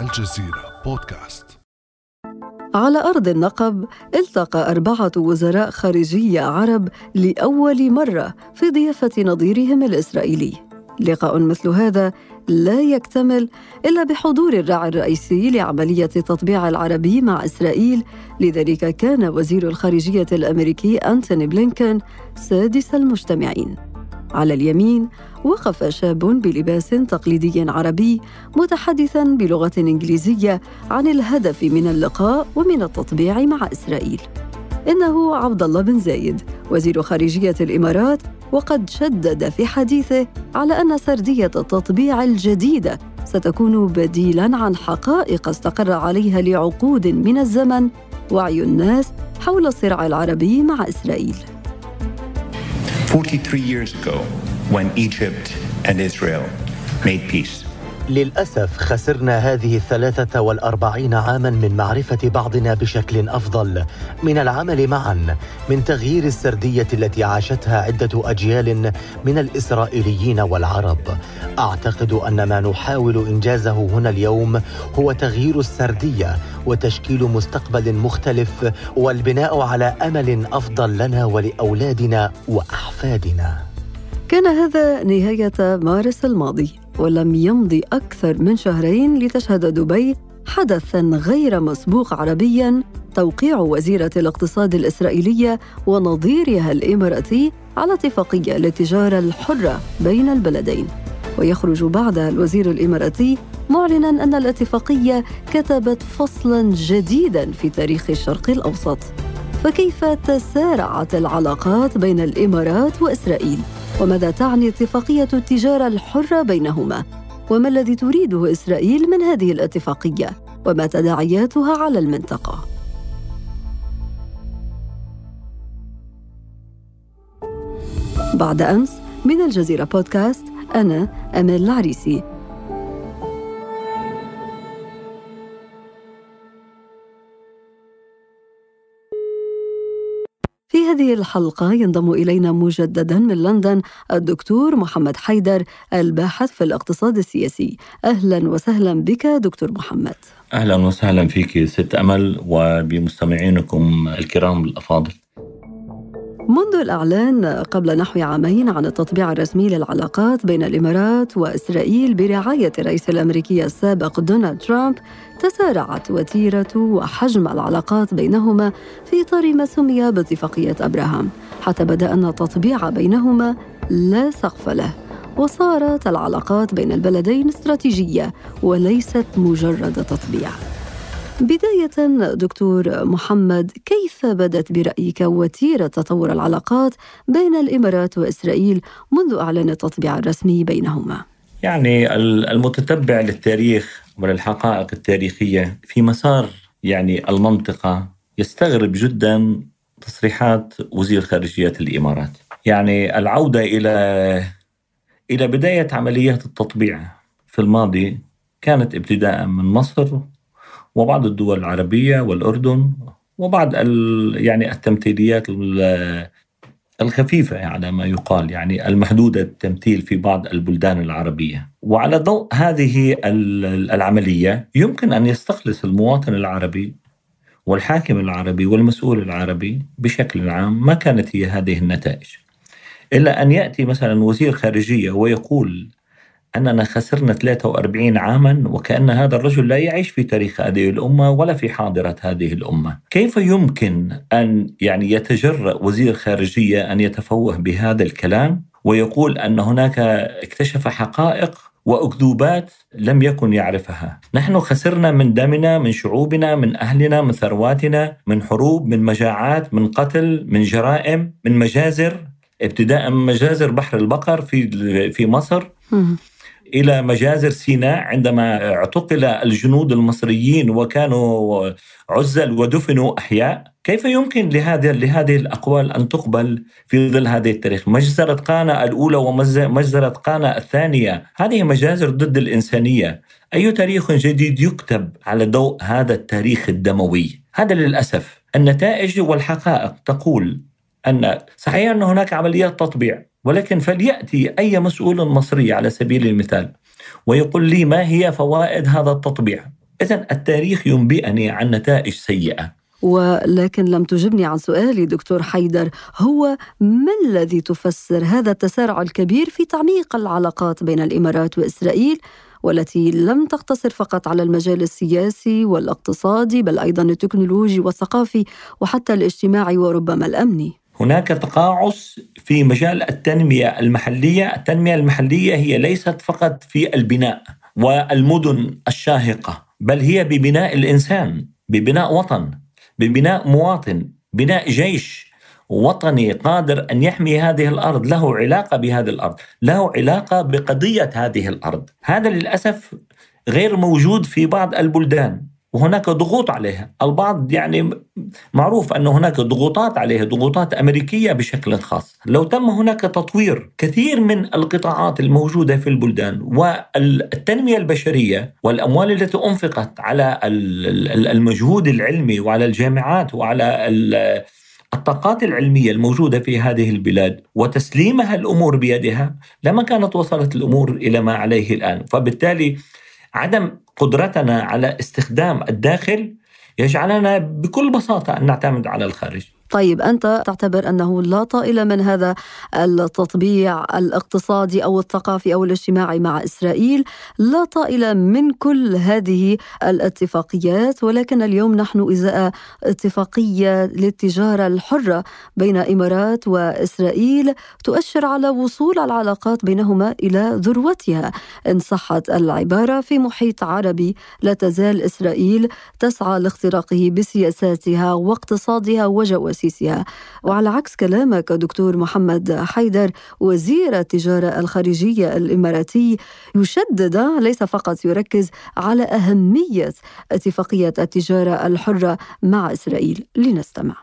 الجزيرة بودكاست. على أرض النقب التقى أربعة وزراء خارجية عرب لأول مرة في ضيافة نظيرهم الإسرائيلي. لقاء مثل هذا لا يكتمل إلا بحضور الراعي الرئيسي لعملية التطبيع العربي مع إسرائيل. لذلك كان وزير الخارجية الأمريكي أنتوني بلينكن سادس المجتمعين. على اليمين وقف شاب بلباس تقليدي عربي متحدثا بلغة إنجليزية عن الهدف من اللقاء ومن التطبيع مع إسرائيل. إنه عبد الله بن زايد وزير خارجية الإمارات وقد شدد في حديثه على أن سردية التطبيع الجديده ستكون بديلا عن حقائق استقر عليها لعقود من الزمن وعي الناس حول الصراع العربي مع إسرائيل. 43 years ago, when Egypt and Israel made peace. للأسف خسرنا هذه الثلاثة والأربعين عاما من معرفة بعضنا بشكل أفضل. من العمل معا من تغيير السردية التي عاشتها عدة أجيال من الإسرائيليين والعرب. أعتقد أن ما نحاول إنجازه هنا اليوم هو تغيير السردية وتشكيل مستقبل مختلف والبناء على أمل أفضل لنا ولأولادنا وأحفادنا. كان هذا نهاية مارس الماضي. ولم يمضي أكثر من شهرين لتشهد دبي حدثا غير مسبوق عربيا توقيع وزيرة الاقتصاد الإسرائيلية ونظيرها الإماراتي على اتفاقية للتجارة الحرة بين البلدين ويخرج بعدها الوزير الإماراتي معلنا أن الاتفاقية كتبت فصلا جديدا في تاريخ الشرق الأوسط فكيف تسارعت العلاقات بين الإمارات وإسرائيل؟ وماذا تعني اتفاقية التجارة الحرة بينهما؟ وما الذي تريده إسرائيل من هذه الاتفاقية؟ وما تداعياتها على المنطقة؟ بعد أمس من الجزيرة بودكاست أنا أمال العريسي هذه الحلقة ينضم إلينا مجددا من لندن الدكتور محمد حيدر الباحث في الاقتصاد السياسي. أهلا وسهلا بك دكتور محمد. أهلا وسهلا فيك ست أمل وبمستمعينكم الكرام الأفاضل. منذ الإعلان قبل نحو عامين عن التطبيع الرسمي للعلاقات بين الإمارات وإسرائيل برعاية الرئيس الأمريكي السابق دونالد ترامب تسارعت وتيرة وحجم العلاقات بينهما في إطار ما سمي باتفاقية أبراهام حتى بدأ أن التطبيع بينهما لا سقف له وصارت العلاقات بين البلدين استراتيجية وليست مجرد تطبيع. بداية دكتور محمد كيف بدت برأيك وتيرة تطور العلاقات بين الإمارات وإسرائيل منذ إعلان التطبيع الرسمي بينهما؟ يعني المتتبع للتاريخ وللحقائق التاريخية في مسار يعني المنطقة يستغرب جدا تصريحات وزير خارجية الإمارات يعني العودة إلى إلى بداية عمليات التطبيع في الماضي كانت ابتداء من مصر وبعض الدول العربية والأردن وبعض يعني التمثيليات الخفيفة على ما يقال يعني المحدودة التمثيل في بعض البلدان العربية. وعلى ضوء هذه العملية يمكن أن يستخلص المواطن العربي والحاكم العربي والمسؤول العربي بشكل عام ما كانت هي هذه النتائج. إلا أن يأتي مثلا وزير خارجية ويقول أننا خسرنا 43 عاما وكأن هذا الرجل لا يعيش في تاريخ هذه الأمة ولا في حاضرة هذه الأمة. كيف يمكن أن يعني يتجرأ وزير خارجية أن يتفوه بهذا الكلام؟ ويقول أن هناك اكتشف حقائق وأكذوبات لم يكن يعرفها، نحن خسرنا من دمنا، من شعوبنا، من أهلنا، من ثرواتنا، من حروب، من مجاعات، من قتل، من جرائم، من مجازر، ابتداء من مجازر بحر البقر في في مصر. إلى مجازر سيناء عندما اعتقل الجنود المصريين وكانوا عزل ودفنوا أحياء. كيف يمكن لهذه لهذه الأقوال أن تقبل في ظل هذه التاريخ؟ مجزرة قانا الأولى ومجزره قانا الثانية، هذه مجازر ضد الإنسانية، أي تاريخ جديد يكتب على ضوء هذا التاريخ الدموي؟ هذا للأسف. النتائج والحقائق تقول أن صحيح أن هناك عمليات تطبيع. ولكن فليأتي أي مسؤول مصري على سبيل المثال ويقول لي ما هي فوائد هذا التطبيع. إذا التاريخ ينبئني عن نتائج سيئة. ولكن لم تجبني عن سؤالي دكتور حيدر هو ما الذي تفسر هذا التسارع الكبير في تعميق العلاقات بين الإمارات وإسرائيل والتي لم تقتصر فقط على المجال السياسي والاقتصادي بل أيضا التكنولوجي والثقافي وحتى الاجتماعي وربما الأمني؟ هناك تقاعس في مجال التنمية المحلية، التنمية المحلية هي ليست فقط في البناء والمدن الشاهقة، بل هي ببناء الإنسان، ببناء وطن، ببناء مواطن، بناء جيش وطني قادر أن يحمي هذه الأرض، له علاقة بهذه الأرض، له علاقة بقضية هذه الأرض، هذا للأسف غير موجود في بعض البلدان، وهناك ضغوط عليها. البعض يعني معروف أن هناك ضغوطات عليها ضغوطات أمريكية بشكل خاص. لو تم هناك تطوير كثير من القطاعات الموجودة في البلدان والتنمية البشرية والأموال التي أنفقت على المجهود العلمي وعلى الجامعات وعلى الطاقات العلمية الموجودة في هذه البلاد وتسليمها الأمور بيدها لما كانت وصلت الأمور إلى ما عليه الآن. فبالتالي عدم قدرتنا على استخدام الداخل يجعلنا بكل بساطة أن نعتمد على الخارج. طيب أنت تعتبر أنه لا طائل من هذا التطبيع الاقتصادي أو الثقافي أو الاجتماعي مع إسرائيل، لا طائل من كل هذه الاتفاقيات ولكن اليوم نحن إزاء اتفاقية للتجارة الحرة بين الامارات وإسرائيل تؤشر على وصول العلاقات بينهما إلى ذروتها. إن صحت العبارة في محيط عربي لا تزال إسرائيل تسعى لاختراقه بسياساتها واقتصادها وجوازها. تأسيسها وعلى عكس كلامك دكتور محمد حيدر وزير التجارة الخارجية الإماراتي يشدد ليس فقط يركز على أهمية اتفاقية التجارة الحرة مع إسرائيل. لنستمع.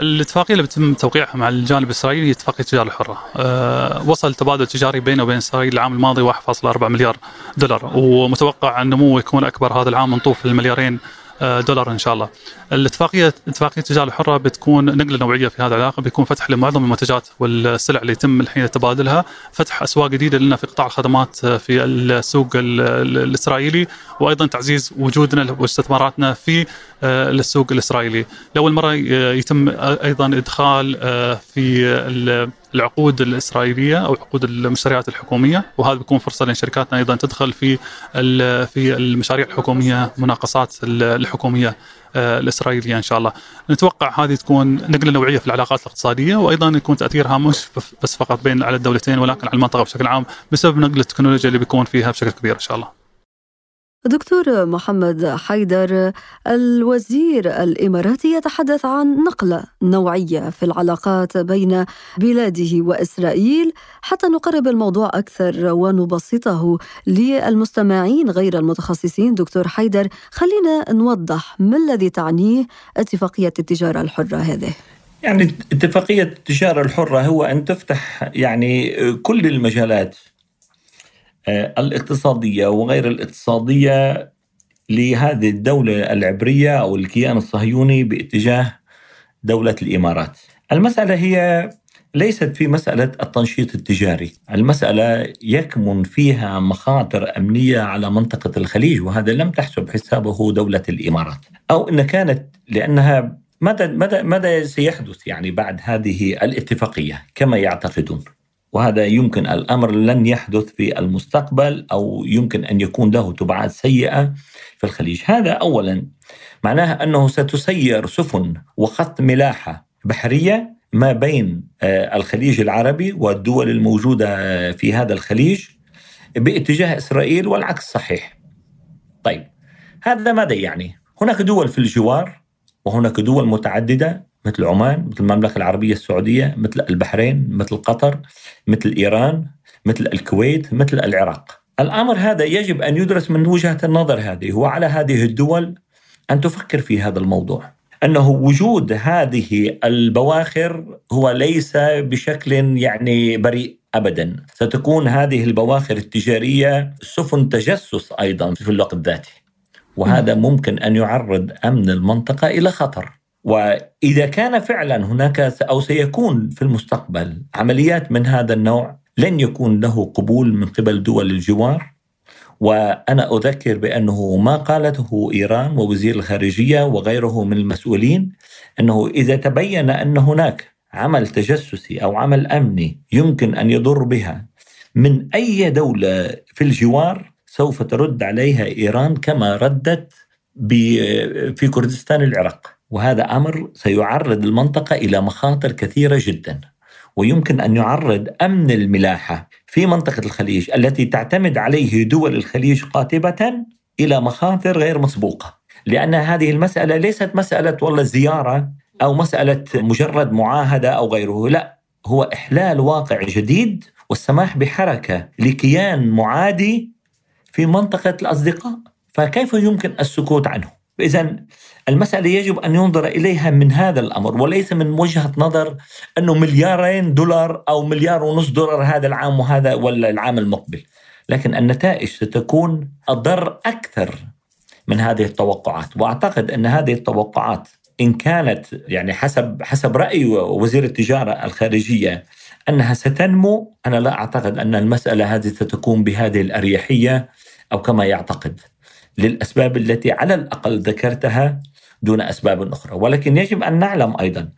الاتفاقية اللي بتم توقيعها مع الجانب الإسرائيلي اتفاقية التجارة الحرة. أه وصل التبادل التجاري بينه وبين إسرائيل العام الماضي 1.4 مليار دولار. ومتوقع النمو يكون أكبر هذا العام منطوف المليارين آه، دولار إن شاء الله. الاتفاقيه اتفاقية التجارة الحرة بتكون نقلة نوعية في هذه العلاقة بيكون فتح لمعظم المنتجات والسلع اللي يتم الحين تبادلها، فتح أسواق جديدة لنا في قطاع الخدمات آه، في السوق الإسرائيلي وأيضا تعزيز وجودنا واستثماراتنا في آه، السوق الإسرائيلي. لاول مره يتم أيضا إدخال في العقود الإسرائيلية أو عقود المشتريات الحكومية وهذا بيكون فرصة لشركاتنا أيضا تدخل في في المشاريع الحكومية مناقصات الحكومية آه، الإسرائيلية إن شاء الله. نتوقع هذه تكون نقلة نوعية في العلاقات الاقتصادية وأيضا يكون تأثيرها مش بس فقط بين على الدولتين ولكن على المنطقة بشكل عام بسبب نقل التكنولوجيا اللي بيكون فيها بشكل كبير إن شاء الله. دكتور محمد حيدر الوزير الإماراتي يتحدث عن نقلة نوعية في العلاقات بين بلاده وإسرائيل حتى نقرب الموضوع أكثر ونبسطه للمستمعين غير المتخصصين. دكتور حيدر خلينا نوضح ما الذي تعنيه اتفاقية التجارة الحرة هذه؟ يعني اتفاقية التجارة الحرة هو أن تفتح يعني كل المجالات الاقتصادية وغير الاقتصادية لهذه الدولة العبرية أو الكيان الصهيوني باتجاه دولة الإمارات. المسألة هي ليست في مسألة التنشيط التجاري. المسألة يكمن فيها مخاطر أمنية على منطقة الخليج وهذا لم تحسب حسابه دولة الإمارات. أو إن كانت لأنها ماذا ماذا ماذا سيحدث يعني بعد هذه الاتفاقية؟ كما يعتقدون. وهذا يمكن الأمر لن يحدث في المستقبل أو يمكن أن يكون له تبعات سيئة في الخليج، هذا اولا معناها أنه ستسير سفن وخط ملاحة بحرية ما بين آه، الخليج العربي والدول الموجودة في هذا الخليج باتجاه إسرائيل والعكس صحيح. طيب هذا ماذا يعني؟ هناك دول في الجوار وهناك دول متعددة مثل عمان مثل المملكة العربية السعودية مثل البحرين مثل قطر مثل إيران مثل الكويت مثل العراق. الأمر هذا يجب أن يدرس من وجهة النظر هذه وعلى هذه الدول أن تفكر في هذا الموضوع. أنه وجود هذه البواخر هو ليس بشكل يعني بريء ابدا. ستكون هذه البواخر التجارية سفن تجسس أيضا في الوقت ذاته. وهذا ممكن أن يعرض أمن المنطقة إلى خطر. وإذا كان فعلا هناك أو سيكون في المستقبل عمليات من هذا النوع لن يكون له قبول من قبل دول الجوار. وأنا أذكر بأنه ما قالته إيران ووزير الخارجية وغيره من المسؤولين أنه إذا تبين أن هناك عمل تجسسي أو عمل أمني يمكن أن يضر بها من أي دولة في الجوار سوف ترد عليها إيران كما ردت في كردستان العراق. وهذا أمر سيعرض المنطقة إلى مخاطر كثيرة جدا ويمكن أن يعرض أمن الملاحة في منطقة الخليج التي تعتمد عليه دول الخليج قاطبة إلى مخاطر غير مسبوقة. لأن هذه المسألة ليست مسألة والله زيارة أو مسألة مجرد معاهدة أو غيره لا هو إحلال واقع جديد والسماح بحركة لكيان معادي في منطقة الأصدقاء. فكيف يمكن السكوت عنه؟ إذا المسألة يجب أن ينظر إليها من هذا الأمر وليس من وجهة نظر أنه مليارين دولار أو مليار ونص دولار هذا العام وهذا ولا العام المقبل. لكن النتائج ستكون أضر أكثر من هذه التوقعات. وأعتقد أن هذه التوقعات إن كانت يعني حسب حسب رأي وزير التجارة الخارجية أنها ستنمو أنا لا أعتقد أن المسألة هذه ستكون بهذه الأريحية أو كما يعتقد. للأسباب التي على الأقل ذكرتها دون أسباب أخرى. ولكن يجب أن نعلم أيضا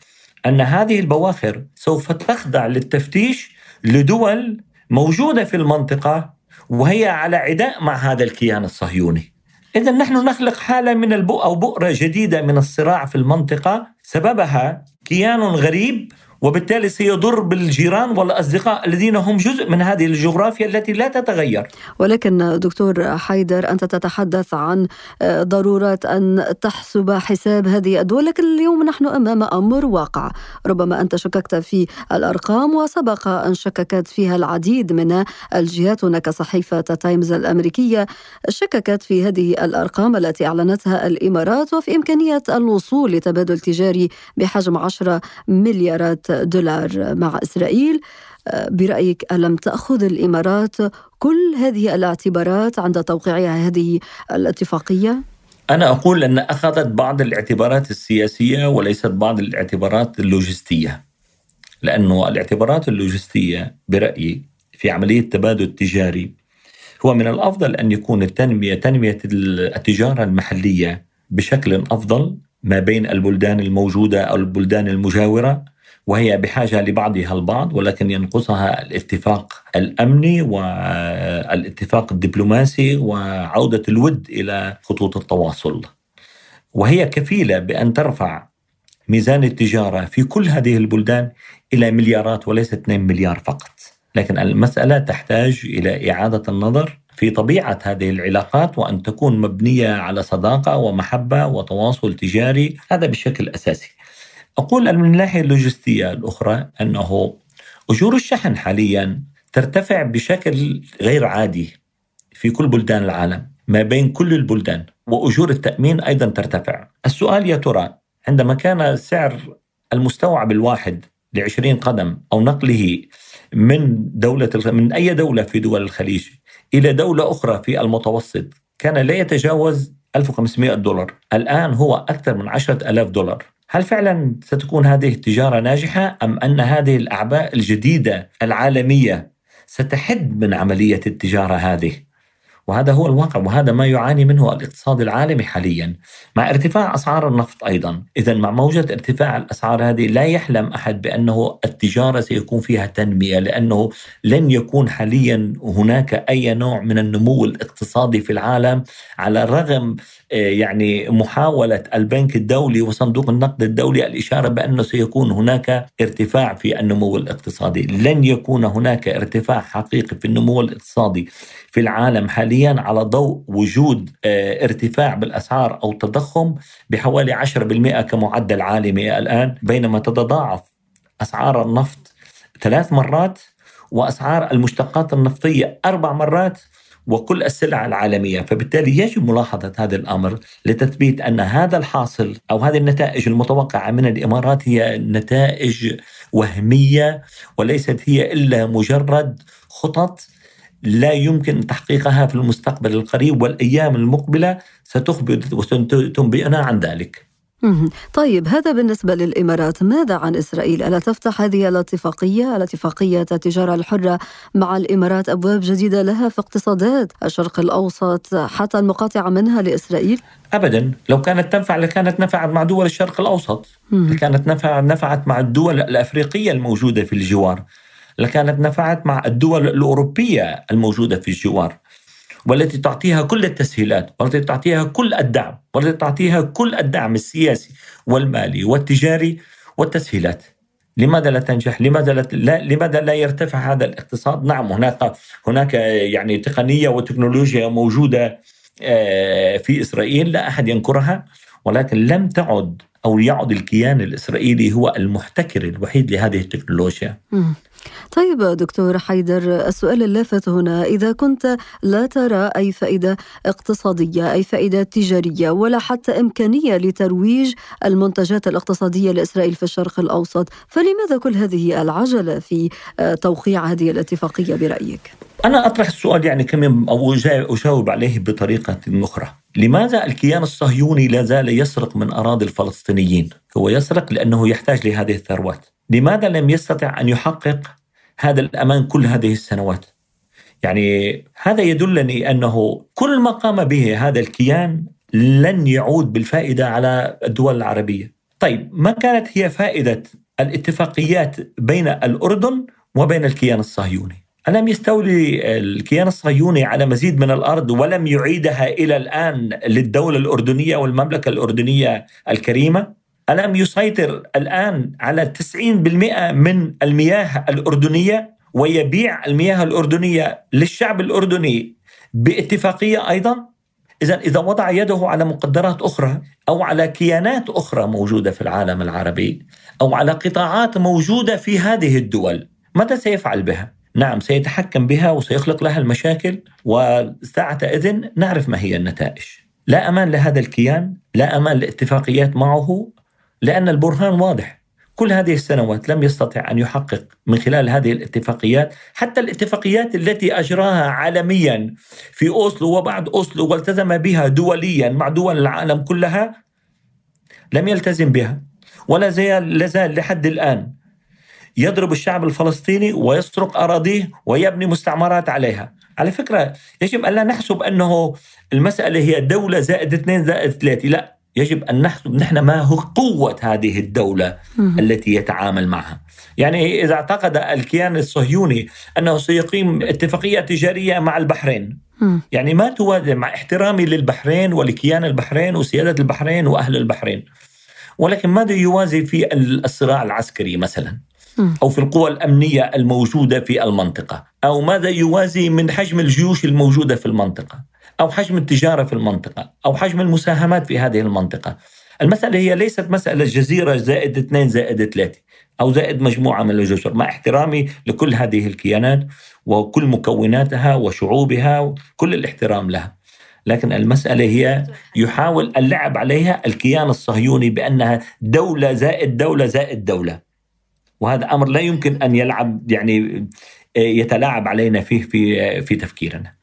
أن هذه البواخر سوف تخضع للتفتيش لدول موجودة في المنطقة وهي على عداء مع هذا الكيان الصهيوني. إذا نحن نخلق حالة من البؤ أو بؤرة جديدة من الصراع في المنطقة. سببها كيان غريب وبالتالي سيضر بالجيران والأصدقاء الذين هم جزء من هذه الجغرافيا التي لا تتغير. ولكن دكتور حيدر أنت تتحدث عن آه، ضرورة أن تحسب حساب هذه الدول لكن اليوم نحن أمام أمر واقع. ربما أنت شككت في الأرقام وسبق أن شككت فيها العديد من الجهات. هناك صحيفة تايمز الأمريكية شككت في هذه الأرقام التي أعلنتها الإمارات وفي إمكانية الوصول لتبادل تجاري بحجم 10 مليارات دولار مع إسرائيل برأيك ألم تأخذ الإمارات كل هذه الاعتبارات عند توقيعها هذه الاتفاقية؟ أنا أقول أن أخذت بعض الاعتبارات السياسية وليست بعض الاعتبارات اللوجستية لأنه الاعتبارات اللوجستية برأيي في عملية التبادل التجاري هو من الأفضل أن يكون التنمية تنمية التجارة المحلية بشكل أفضل ما بين البلدان الموجودة أو البلدان المجاورة وهي بحاجة لبعضها البعض ولكن ينقصها الاتفاق الأمني والاتفاق الدبلوماسي وعودة الود إلى خطوط التواصل. وهي كفيلة بأن ترفع ميزان التجارة في كل هذه البلدان إلى مليارات وليس 2 مليار فقط. لكن المسألة تحتاج إلى إعادة النظر في طبيعة هذه العلاقات وأن تكون مبنية على صداقة ومحبة وتواصل تجاري هذا بشكل أساسي. أقول من الناحية اللوجستية الأخرى أنه أجور الشحن حاليا ترتفع بشكل غير عادي في كل بلدان العالم ما بين كل البلدان وأجور التأمين أيضا ترتفع. السؤال يا ترى عندما كان سعر المستوعب الواحد لعشرين قدم أو نقله من دولة من أي دولة في دول الخليج إلى دولة أخرى في المتوسط كان لا يتجاوز 1500 دولار الآن هو أكثر من 10000 دولار هل فعلا ستكون هذه التجارة ناجحة أم أن هذه الأعباء الجديدة العالمية ستحد من عملية التجارة هذه؟ وهذا هو الواقع وهذا ما يعاني منه الاقتصاد العالمي حاليا. مع ارتفاع أسعار النفط أيضا، اذا مع موجة ارتفاع الأسعار هذه لا يحلم أحد بأنه التجارة سيكون فيها تنمية لأنه لن يكون حاليا هناك أي نوع من النمو الاقتصادي في العالم على الرغم آه، يعني محاولة البنك الدولي وصندوق النقد الدولي الإشارة بأنه سيكون هناك ارتفاع في النمو الاقتصادي، لن يكون هناك ارتفاع حقيقي في النمو الاقتصادي. في العالم حاليا على ضوء وجود آه، ارتفاع بالأسعار أو تضخم بحوالي 10% كمعدل عالمي الآن بينما تتضاعف أسعار النفط ثلاث مرات وأسعار المشتقات النفطية أربع مرات وكل السلع العالمية، فبالتالي يجب ملاحظة هذا الأمر لتثبيت أن هذا الحاصل أو هذه النتائج المتوقعة من الإمارات هي نتائج وهمية وليست هي إلا مجرد خطط لا يمكن تحقيقها في المستقبل القريب والأيام المقبلة ستخبر وستنبئنا عن ذلك. طيب هذا بالنسبة للإمارات. ماذا عن إسرائيل؟ ألا تفتح هذه الاتفاقية؟ الاتفاقية التجارة الحرة مع الإمارات أبواب جديدة لها في اقتصادات الشرق الأوسط حتى المقاطعة منها لإسرائيل؟ أبدا. لو كانت تنفع لكانت نفعت مع دول الشرق الأوسط. لكانت نفع نفعت مع الدول الأفريقية الموجودة في الجوار. لكانت نفعت مع الدول الأوروبية الموجودة في الجوار والتي تعطيها كل التسهيلات والتي تعطيها كل الدعم والتي تعطيها كل الدعم السياسي والمالي والتجاري والتسهيلات لماذا لا تنجح؟ لماذا لا لماذا لا يرتفع هذا الاقتصاد؟ نعم هناك هناك يعني تقنية وتكنولوجيا موجودة آه، في إسرائيل لا أحد ينكرها ولكن لم تعد أو يعد الكيان الإسرائيلي هو المحتكر الوحيد لهذه التكنولوجيا. طيب دكتور حيدر السؤال اللافت هنا إذا كنت لا ترى أي فائدة اقتصادية أي فائدة تجارية ولا حتى إمكانية لترويج المنتجات الاقتصادية لإسرائيل في الشرق الأوسط فلماذا كل هذه العجلة في توقيع هذه الاتفاقية برأيك؟ أنا أطرح السؤال يعني كم أو أجاوب عليه بطريقة أخرى لماذا الكيان الصهيوني لا زال يسرق من أراضي الفلسطينيين؟ هو يسرق لأنه يحتاج لهذه الثروات لماذا لم يستطع أن يحقق هذا الأمان كل هذه السنوات؟ يعني هذا يدلني أنه كل ما قام به هذا الكيان لن يعود بالفائدة على الدول العربية. طيب ما كانت هي فائدة الاتفاقيات بين الأردن وبين الكيان الصهيوني؟ ألم يستولي الكيان الصهيوني على مزيد من الأرض ولم يعيدها إلى الآن للدولة الأردنية والمملكة الأردنية الكريمة؟ ألم يسيطر الآن على 90% من المياه الأردنية ويبيع المياه الأردنية للشعب الأردني باتفاقية أيضا إذا إذا وضع يده على مقدرات أخرى أو على كيانات أخرى موجودة في العالم العربي أو على قطاعات موجودة في هذه الدول ماذا سيفعل بها؟ نعم سيتحكم بها وسيخلق لها المشاكل وساعة إذن نعرف ما هي النتائج لا أمان لهذا الكيان لا أمان لاتفاقيات معه لأن البرهان واضح. كل هذه السنوات لم يستطع أن يحقق من خلال هذه الاتفاقيات حتى الاتفاقيات التي أجراها عالميا في أوسلو وبعد أوسلو والتزم بها دوليا مع دول العالم كلها لم يلتزم بها. ولا زال لحد الآن يضرب الشعب الفلسطيني ويسرق أراضيه ويبني مستعمرات عليها. على فكرة يجب أن لا نحسب أنه المسألة هي دولة زائد اثنين زائد ثلاثة. لا. يجب أن نحسب نحن ما هو قوة هذه الدولة التي يتعامل معها. يعني إذا اعتقد الكيان الصهيوني أنه سيقيم اتفاقية تجارية مع البحرين. يعني ما توازن مع احترامي للبحرين ولكيان البحرين وسيادة البحرين وأهل البحرين. ولكن ماذا يوازي في الصراع العسكري مثلا؟ أو في القوى الأمنية الموجودة في المنطقة؟ أو ماذا يوازي من حجم الجيوش الموجودة في المنطقة؟ أو حجم التجارة في المنطقة أو حجم المساهمات في هذه المنطقة. المسألة هي ليست مسألة جزيرة زائد اثنين زائد ثلاثة أو زائد مجموعة من الجزر مع احترامي لكل هذه الكيانات وكل مكوناتها وشعوبها كل الاحترام لها. لكن المسألة هي يحاول اللعب عليها الكيان الصهيوني بأنها دولة زائد دولة زائد دولة. وهذا أمر لا يمكن أن يلعب يعني يتلاعب علينا فيه في في تفكيرنا.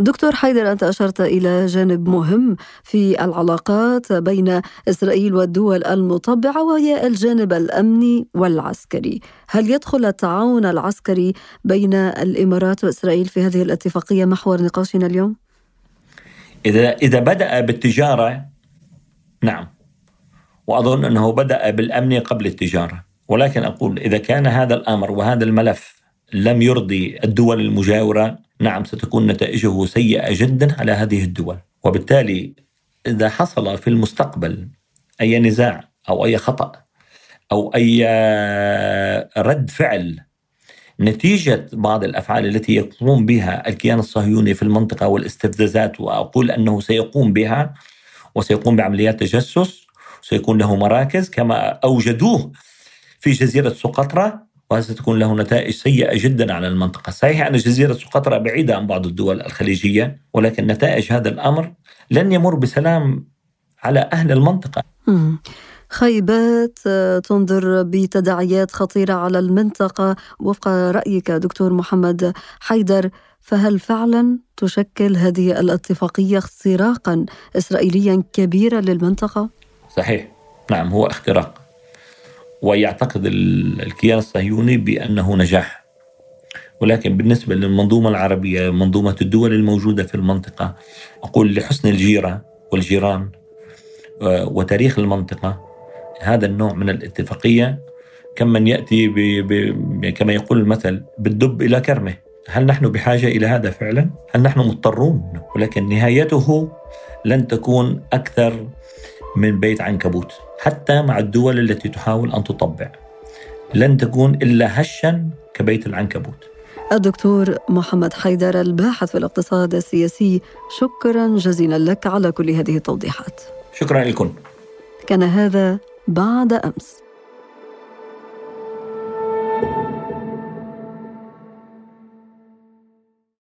دكتور حيدر أنت أشرت إلى جانب مهم في العلاقات بين إسرائيل والدول المطبعة وهي الجانب الأمني والعسكري. هل يدخل التعاون العسكري بين الإمارات وإسرائيل في هذه الاتفاقية محور نقاشنا اليوم؟ إذا إذا بدأ بالتجارة نعم. وأظن أنه بدأ بالأمن قبل التجارة. ولكن أقول إذا كان هذا الأمر وهذا الملف لم يرضي الدول المجاورة نعم ستكون نتائجه سيئة جدا على هذه الدول. وبالتالي إذا حصل في المستقبل أي نزاع أو أي خطأ أو أي رد فعل نتيجة بعض الأفعال التي يقوم بها الكيان الصهيوني في المنطقة والاستفزازات وأقول أنه سيقوم بها وسيقوم بعمليات تجسس سيكون له مراكز كما أوجدوه في جزيرة سقطرى وستكون له نتائج سيئة جدا على المنطقة. صحيح أن جزيرة سقطرى بعيدة عن بعض الدول الخليجية ولكن نتائج هذا الأمر لن يمر بسلام على أهل المنطقة. خيبات آه، تنذر بتداعيات خطيرة على المنطقة وفق رأيك دكتور محمد حيدر فهل فعلا تشكل هذه الاتفاقية اختراقا إسرائيليا كبيرا للمنطقة؟ صحيح. نعم هو اختراق. ويعتقد الكيان الصهيوني بأنه نجاح ولكن بالنسبة للمنظومة العربية منظومة الدول الموجودة في المنطقة أقول لحسن الجيرة والجيران آه، وتاريخ المنطقة هذا النوع من الاتفاقية كم من يأتي ب... ب... كما يقول المثل بالدب إلى كرمه هل نحن بحاجة إلى هذا فعلا؟ هل نحن مضطرون؟ ولكن نهايته لن تكون أكثر من بيت عنكبوت حتى مع الدول التي تحاول أن تطبع. لن تكون إلا هشا كبيت العنكبوت. الدكتور محمد حيدر الباحث في الاقتصاد السياسي شكرا جزيلا لك على كل هذه التوضيحات. شكرا لكم. كان هذا بعد أمس.